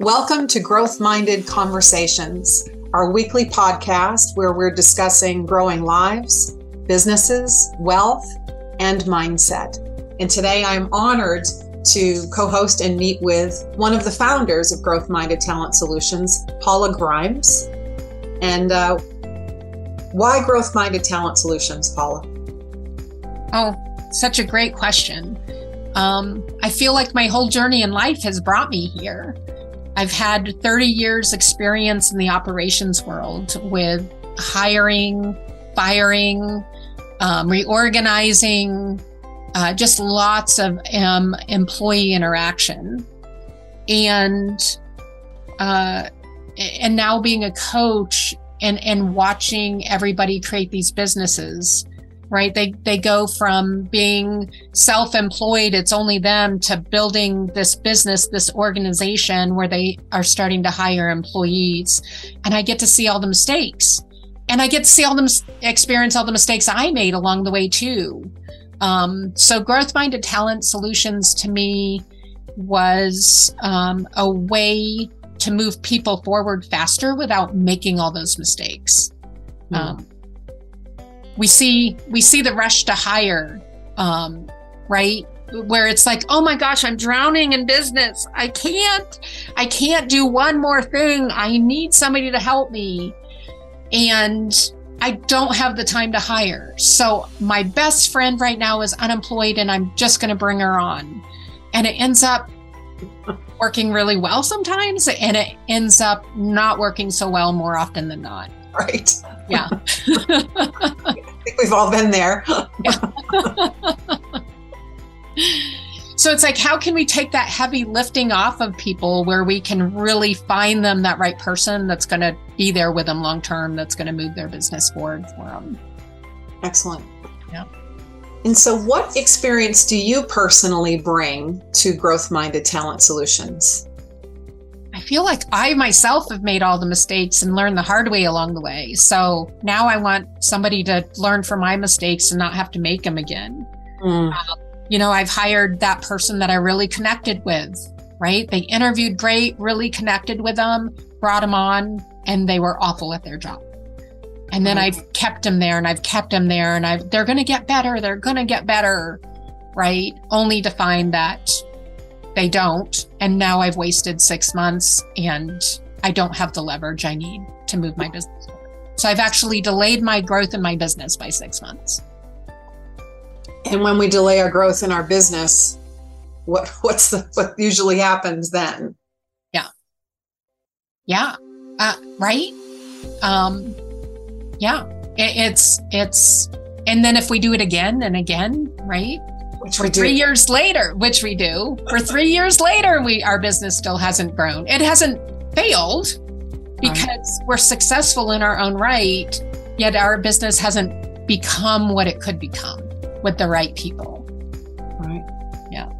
Welcome to Growth Minded Conversations, our weekly podcast where we're discussing growing lives, businesses, wealth, and mindset. And today I'm honored to co host and meet with one of the founders of Growth Minded Talent Solutions, Paula Grimes. And uh, why Growth Minded Talent Solutions, Paula? Oh, such a great question. Um, I feel like my whole journey in life has brought me here. I've had 30 years experience in the operations world with hiring, firing, um, reorganizing, uh, just lots of um, employee interaction, and uh, and now being a coach and and watching everybody create these businesses right? They they go from being self-employed it's only them to building this business this organization where they are starting to hire employees. And i get to see all the mistakes. And i get to see all the experience all the mistakes i made along the way too. Um, so growth minded talent solutions to me was um, a way to move people forward faster without making all those mistakes. Mm. um, we see we see the rush to hire um, right? Where it's like oh my gosh i'm drowning in business. I can't i can't do one more thing. I need somebody to help me. And i don't have the time to hire. So my best friend right now is unemployed and i'm just going to bring her on. And it ends up working really well sometimes and it ends up not working so well more often than not right yeah I think we've all been there. so it's like, how can we take that heavy lifting off of people where we can really find them that right person that's going to be there with them long term, that's going to move their business forward for them? Excellent. And so, what experience do you personally bring to Growth Minded Talent Solutions? I feel like I myself have made all the mistakes and learned the hard way along the way. So now I want somebody to learn from my mistakes and not have to make them again. Mm. Um, you know, I've hired that person that I really connected with, right? They interviewed great, really connected with them, brought them on, and they were awful at their job. And then mm-hmm. I've kept them there and I've kept them there and I've, they're going to get better. They're going to get better, right? Only to find that they don't. And now I've wasted six months and I don't have the leverage I need to move my business forward. So I've actually delayed my growth in my business by six months. And when we delay our growth in our business, what what's the what usually happens then? Yeah. Yeah. Uh, right. Um, yeah. It's it's and then if we do it again and again, right? Which for three years later, which we do, for three years later, we our business still hasn't grown. It hasn't failed because right. we're successful in our own right, yet our business hasn't become what it could become with the right people. Right. Yeah.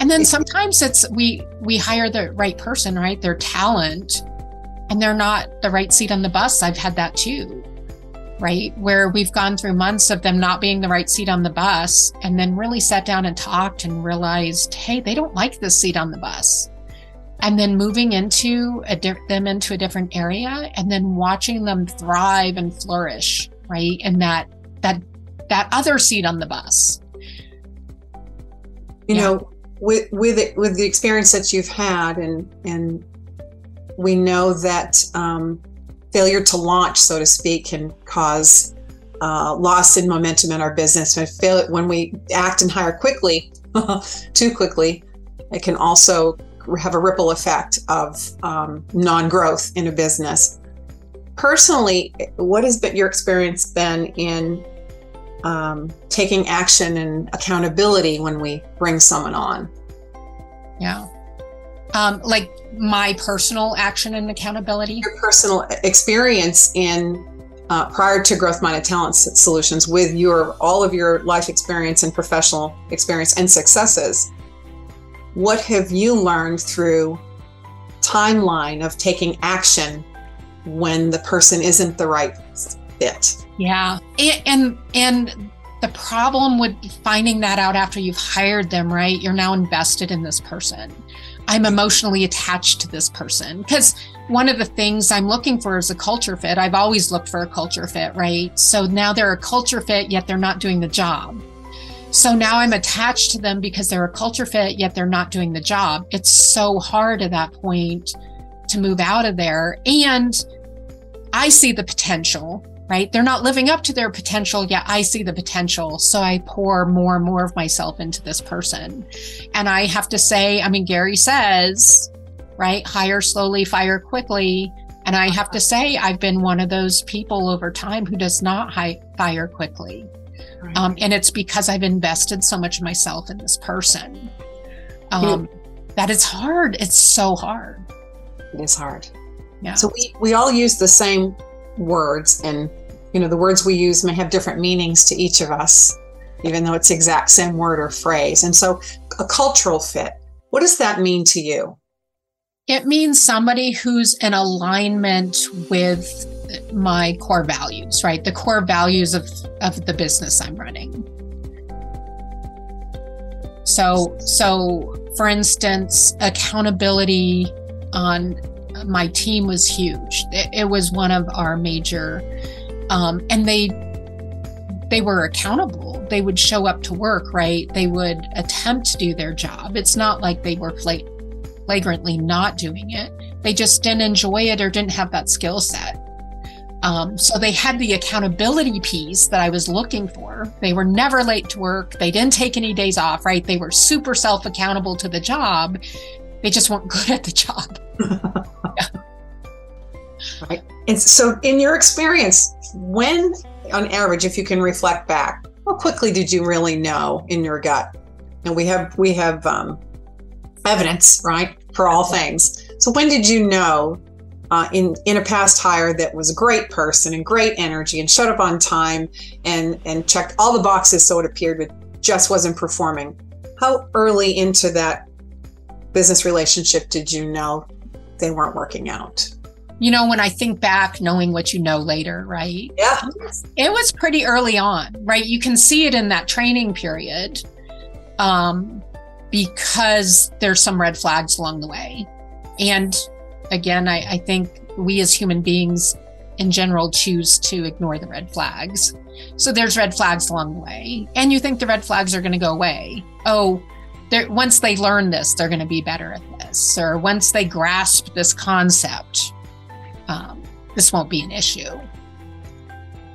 And then sometimes it's we we hire the right person, right? Their talent, and they're not the right seat on the bus. I've had that too right? Where we've gone through months of them not being the right seat on the bus and then really sat down and talked and realized, hey, they don't like this seat on the bus. And then moving into a di- them into a different area and then watching them thrive and flourish, right? And that that that other seat on the bus. You yeah. know, with with it, with the experience that you've had and and we know that um, failure to launch, so to speak, can cause uh, loss in momentum in our business. When, fail, when we act and hire quickly, too quickly, it can also have a ripple effect of um, non growth in a business. Personally, what has been your experience been in um, taking action and accountability when we bring someone on? Yeah. Um, like my personal action and accountability. Your personal experience in uh, prior to Growth Minded Talent Solutions with your all of your life experience and professional experience and successes. What have you learned through timeline of taking action when the person isn't the right fit? Yeah, and and the problem with finding that out after you've hired them, right? You're now invested in this person. I'm emotionally attached to this person because one of the things I'm looking for is a culture fit. I've always looked for a culture fit, right? So now they're a culture fit, yet they're not doing the job. So now I'm attached to them because they're a culture fit, yet they're not doing the job. It's so hard at that point to move out of there. And I see the potential, right? They're not living up to their potential, yet I see the potential. So I pour more and more of myself into this person. And I have to say, I mean, Gary says, right? Hire slowly, fire quickly. And I have to say, I've been one of those people over time who does not hi- fire quickly. Right. Um, and it's because I've invested so much of myself in this person. Um, that it's hard. It's so hard. It is hard. Yeah. So we, we all use the same words and you know the words we use may have different meanings to each of us even though it's the exact same word or phrase. And so a cultural fit, what does that mean to you? It means somebody who's in alignment with my core values, right? The core values of, of the business I'm running. So, so for instance, accountability on my team was huge. It, it was one of our major, um, and they they were accountable. They would show up to work, right? They would attempt to do their job. It's not like they were flagrantly not doing it. They just didn't enjoy it or didn't have that skill set. Um, so they had the accountability piece that I was looking for. They were never late to work. They didn't take any days off, right? They were super self accountable to the job. They just weren't good at the job. And so, in your experience, when on average, if you can reflect back, how quickly did you really know in your gut? And we have we have um, evidence, right, for all things. So, when did you know uh, in in a past hire that was a great person and great energy and showed up on time and and checked all the boxes so it appeared but just wasn't performing how early into that business relationship did you know they weren't working out you know when i think back knowing what you know later right? Yeah. It was pretty early on right? You can see it in that training period um because there's some red flags along the way. And again, I, I think we as human beings in general choose to ignore the red flags. So there's red flags along the way, and you think the red flags are going to go away. Oh, once they learn this, they're going to be better at this, or once they grasp this concept, um, this won't be an issue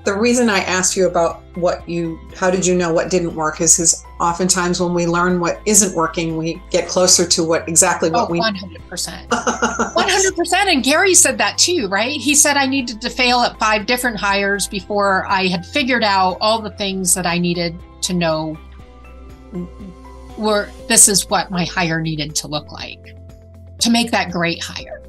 the reason I asked you about what you, how did you know what didn't work is because oftentimes when we learn what isn't working, we get closer to what exactly what oh, we 100%. 100%. And Gary said that too, right? He said I needed to fail at five different hires before I had figured out all the things that I needed to know were this is what my hire needed to look like to make that great hire.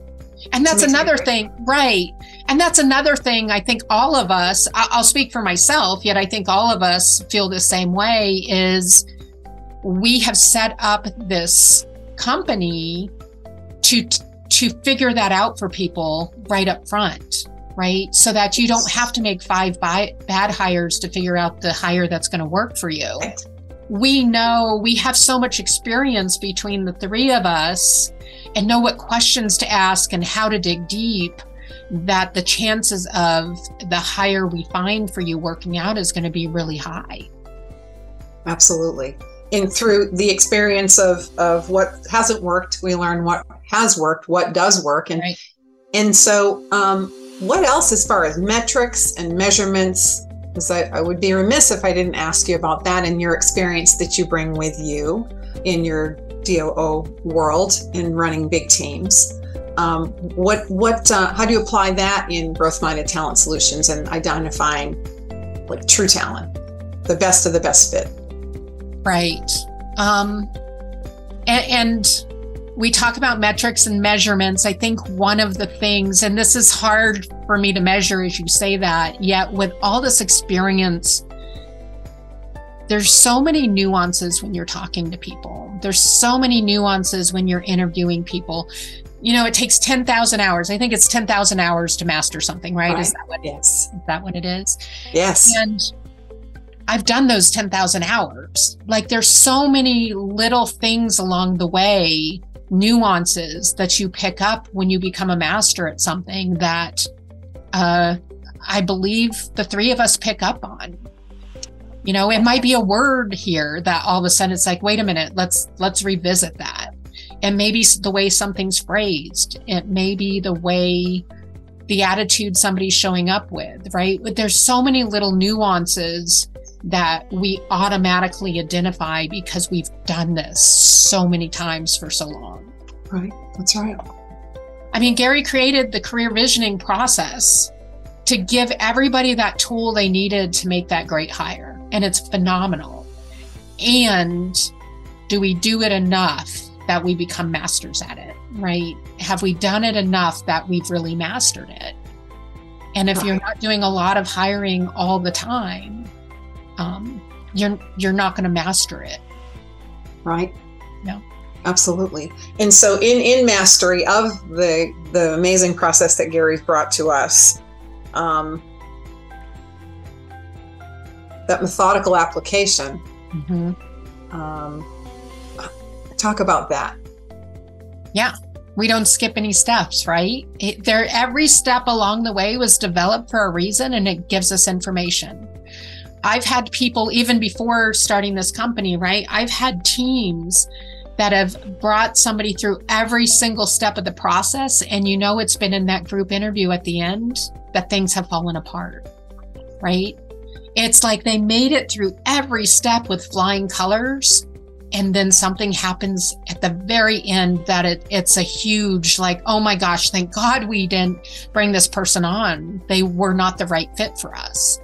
And that's another thing, right? And that's another thing I think all of us, I'll speak for myself, yet I think all of us feel the same way is we have set up this company to to figure that out for people right up front right? So that you don't have to make five bad hires to figure out the hire that's going to work for you. We know we have so much experience between the three of us and know what questions to ask and how to dig deep that the chances of the hire we find for you working out is going to be really high. Absolutely. And through the experience of, of what hasn't worked, we learn what has worked, what does work. And, right. and so, um, what else as far as metrics and measurements? Because I, I would be remiss if I didn't ask you about that and your experience that you bring with you in your DOO world in running big teams. Um, what what uh, how do you apply that in growth minded talent solutions and identifying like true talent, the best of the best fit? Right. Um, and, and we talk about metrics and measurements. I think one of the things, and this is hard for me to measure as you say that, yet with all this experience there's so many nuances when you're talking to people. There's so many nuances when you're interviewing people. You know, it takes 10,000 hours. I think it's 10,000 hours to master something, right? right. Is that what yes. Is that what it is? Yes. And I've done those 10,000 hours. Like there's so many little things along the way, nuances that you pick up when you become a master at something that uh, I believe the three of us pick up on. You know, it might be a word here that all of a sudden it's like, wait a minute, let's let's revisit that. And maybe the way something's phrased. It may be the way the attitude somebody's showing up with, right? There's so many little nuances that we automatically identify because we've done this so many times for so long. Right. That's right. I mean, Gary created the career visioning process to give everybody that tool they needed to make that great hire. And it's phenomenal. And do we do it enough that we become masters at it, right? Have we done it enough that we've really mastered it? And if you're not doing a lot of hiring all the time, um, you're you're not going to master it. Right. No. Absolutely. And so in in mastery of the the amazing process that Gary's brought to us, um, that methodical application. Mm-hmm. Um, talk about that. Yeah. We don't skip any steps, right? It, there, every step along the way was developed for a reason, and it gives us information. I've had people even before starting this company, right? I've had teams that have brought somebody through every single step of the process, and you know it's been in that group interview at the end that things have fallen apart, right? It's like they made it through every step with flying colors, and then something happens at the very end that it, it's a huge like oh my gosh thank god we didn't bring this person on they were not the right fit for us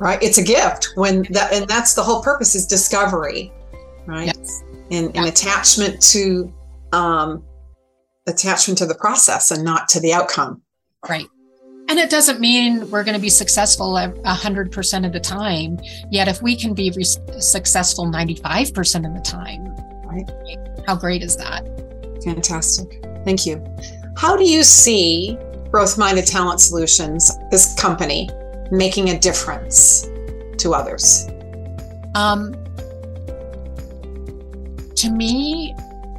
right it's a gift when that and that's the whole purpose is discovery right yes. and, and attachment to um attachment to the process and not to the outcome right and it doesn't mean we're going to be successful 100% of the time. Yet, if we can be re- successful 95% of the time, right? How great is that? Fantastic. Thank you. How do you see Growth Minded Talent Solutions, this company, making a difference to others? Um, to me,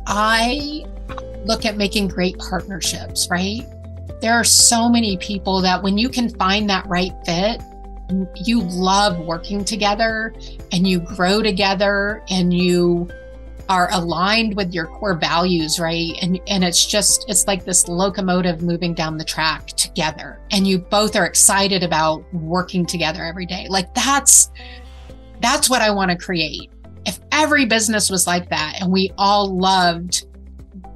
I look at making great partnerships, right? there are so many people that when you can find that right fit, you love working together and you grow together and you are aligned with your core values right and and it's just it's like this locomotive moving down the track together and you both are excited about working together every day like that's that's what i want to create if every business was like that and we all loved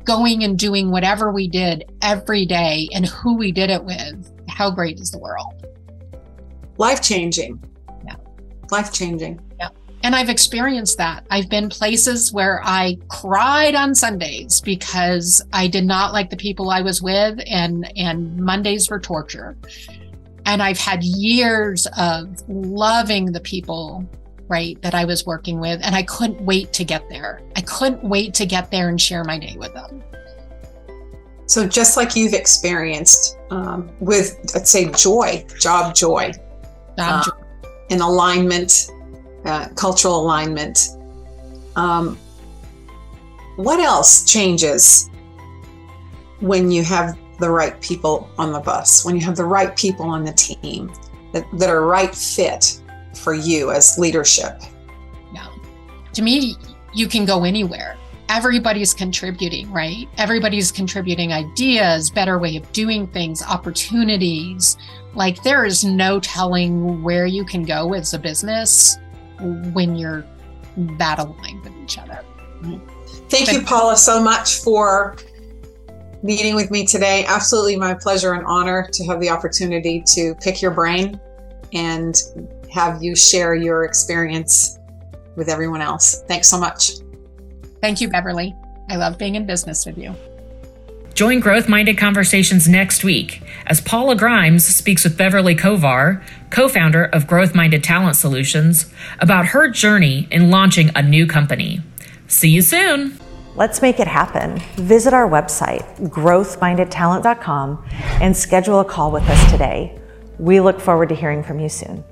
going and doing whatever we did every day and who we did it with, how great is the world? Life changing. Yeah. Life changing. And I've experienced that. I've been places where I cried on Sundays because I did not like the people I was with and and Mondays were torture. And I've had years of loving the people right, that I was working with. And I couldn't wait to get there. I couldn't wait to get there and share my day with them. So, just like you've experienced um, with, let's say, joy, job joy, job uh, joy. in alignment, uh, cultural alignment, um, what else changes when you have the right people on the bus, when you have the right people on the team that, that are right fit for you as leadership? Yeah. To me, you can go anywhere. Everybody's contributing, right? Everybody's contributing ideas, better way of doing things, opportunities. Like there is no telling where you can go as a business when you're that aligned with each other. Thank but, you, Paula, so much for meeting with me today. Absolutely my pleasure and honor to have the opportunity to pick your brain and have you share your experience with everyone else. Thanks so much. Thank you, Beverly. I love being in business with you. Join Growth Minded Conversations next week as Paula Grimes speaks with Beverly Kovar, co founder of Growth Minded Talent Solutions, about her journey in launching a new company. See you soon. Let's make it happen. Visit our website, growthmindedtalent.com, and schedule a call with us today. We look forward to hearing from you soon.